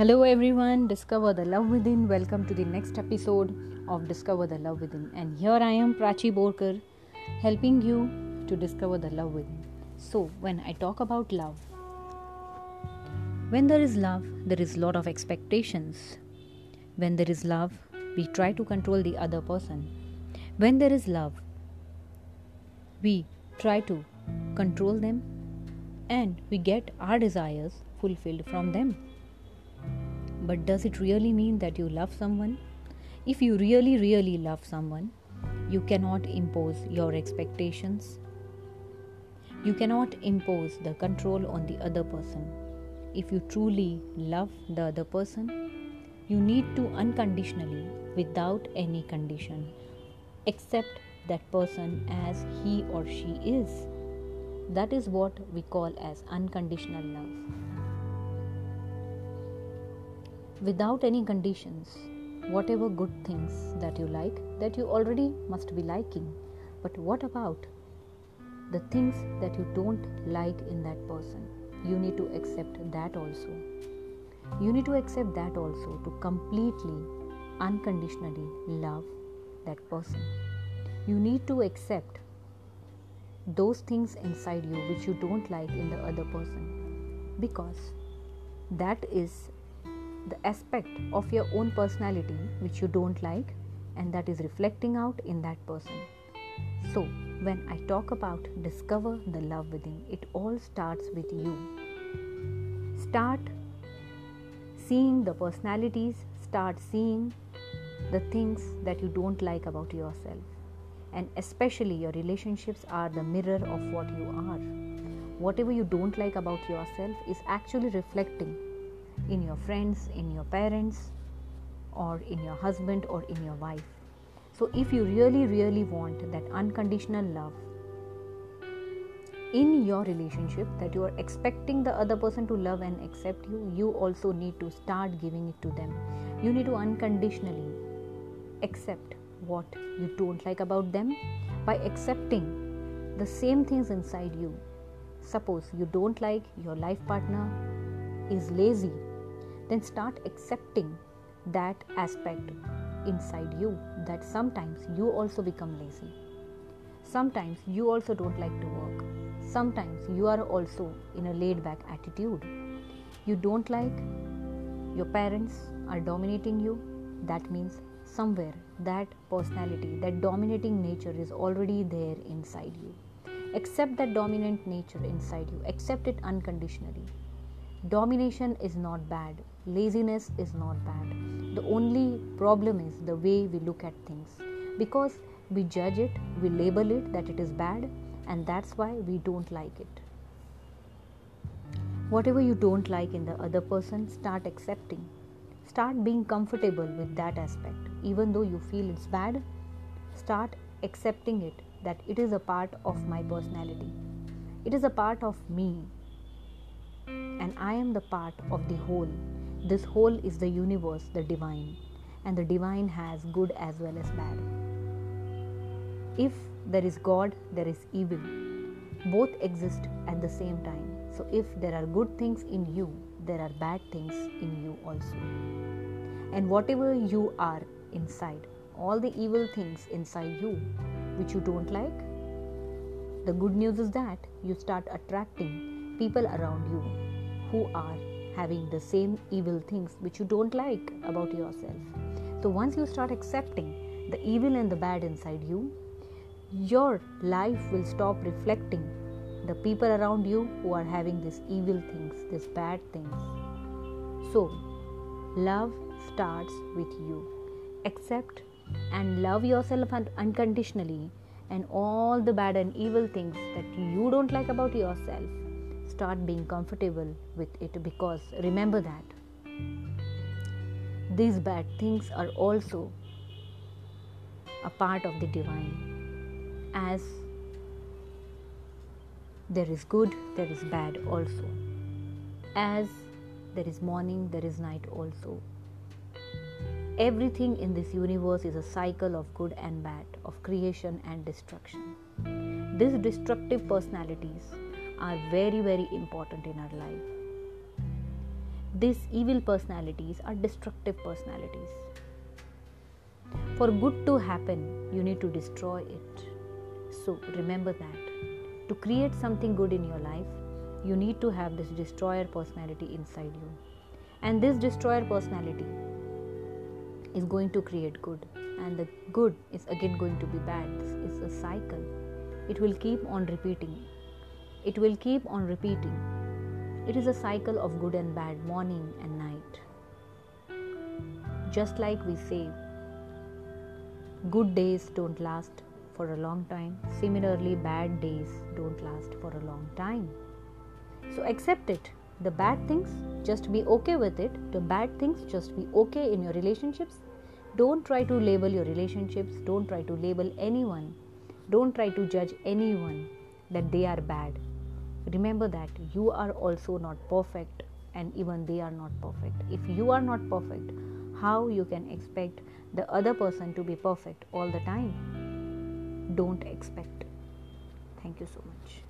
Hello, everyone. Discover the love within. Welcome to the next episode of Discover the Love Within. And here I am, Prachi Borkar, helping you to discover the love within. So, when I talk about love, when there is love, there is lot of expectations. When there is love, we try to control the other person. When there is love, we try to control them and we get our desires fulfilled from them. But does it really mean that you love someone? If you really, really love someone, you cannot impose your expectations. You cannot impose the control on the other person. If you truly love the other person, you need to unconditionally, without any condition, accept that person as he or she is. That is what we call as unconditional love without any conditions, whatever good things that you like, that you already must be liking. But what about the things that you don't like in that person? You need to accept that also. You need to accept that also to completely, unconditionally love that person. You need to accept those things inside you which you don't like in the other person because that is the aspect of your own personality which you don't like and that is reflecting out in that person. So, when I talk about discover the love within, it all starts with you. Start seeing the personalities, start seeing the things that you don't like about yourself. And especially your relationships are the mirror of what you are. Whatever you don't like about yourself is actually reflecting in your friends, in your parents, or in your husband or in your wife. So, if you really, really want that unconditional love in your relationship that you are expecting the other person to love and accept you, you also need to start giving it to them. You need to unconditionally accept what you don't like about them by accepting the same things inside you. Suppose you don't like your life partner is lazy then start accepting that aspect inside you that sometimes you also become lazy. Sometimes you also don't like to work. Sometimes you are also in a laid back attitude. You don't like your parents are dominating you. That means somewhere that personality, that dominating nature is already there inside you. Accept that dominant nature inside you, accept it unconditionally. Domination is not bad, laziness is not bad. The only problem is the way we look at things because we judge it, we label it that it is bad, and that's why we don't like it. Whatever you don't like in the other person, start accepting. Start being comfortable with that aspect. Even though you feel it's bad, start accepting it that it is a part of my personality. It is a part of me and I am the part of the whole. This whole is the universe, the divine, and the divine has good as well as bad. If there is God, there is evil. Both exist at the same time. So, if there are good things in you, there are bad things in you also. And whatever you are inside, all the evil things inside you which you don't like, the good news is that you start attracting people around you who are having the same evil things which you don't like about yourself. So, once you start accepting the evil and the bad inside you, your life will stop reflecting the people around you who are having these evil things, these bad things. So, love starts with you. Accept and love yourself unconditionally and all the bad and evil things that you don't like about yourself start being comfortable with it because remember that these bad things are also a part of the divine. As there is good there is bad also. As there is morning there is night also. Everything in this universe is a cycle of good and bad of creation and destruction. These destructive personalities are very, very important in our life. these evil personalities are destructive personalities. For good to happen, you need to destroy it. So remember that. To create something good in your life, you need to have this destroyer personality inside you. And this destroyer personality is going to create good, and the good is again going to be bad. Is a cycle. It will keep on repeating. It will keep on repeating. It is a cycle of good and bad, morning and night. Just like we say, good days don't last for a long time, similarly, bad days don't last for a long time. So accept it. The bad things, just be okay with it. The bad things, just be okay in your relationships. Don't try to label your relationships. Don't try to label anyone. Don't try to judge anyone that they are bad. Remember that you are also not perfect and even they are not perfect. If you are not perfect, how you can expect the other person to be perfect all the time? Don't expect. Thank you so much.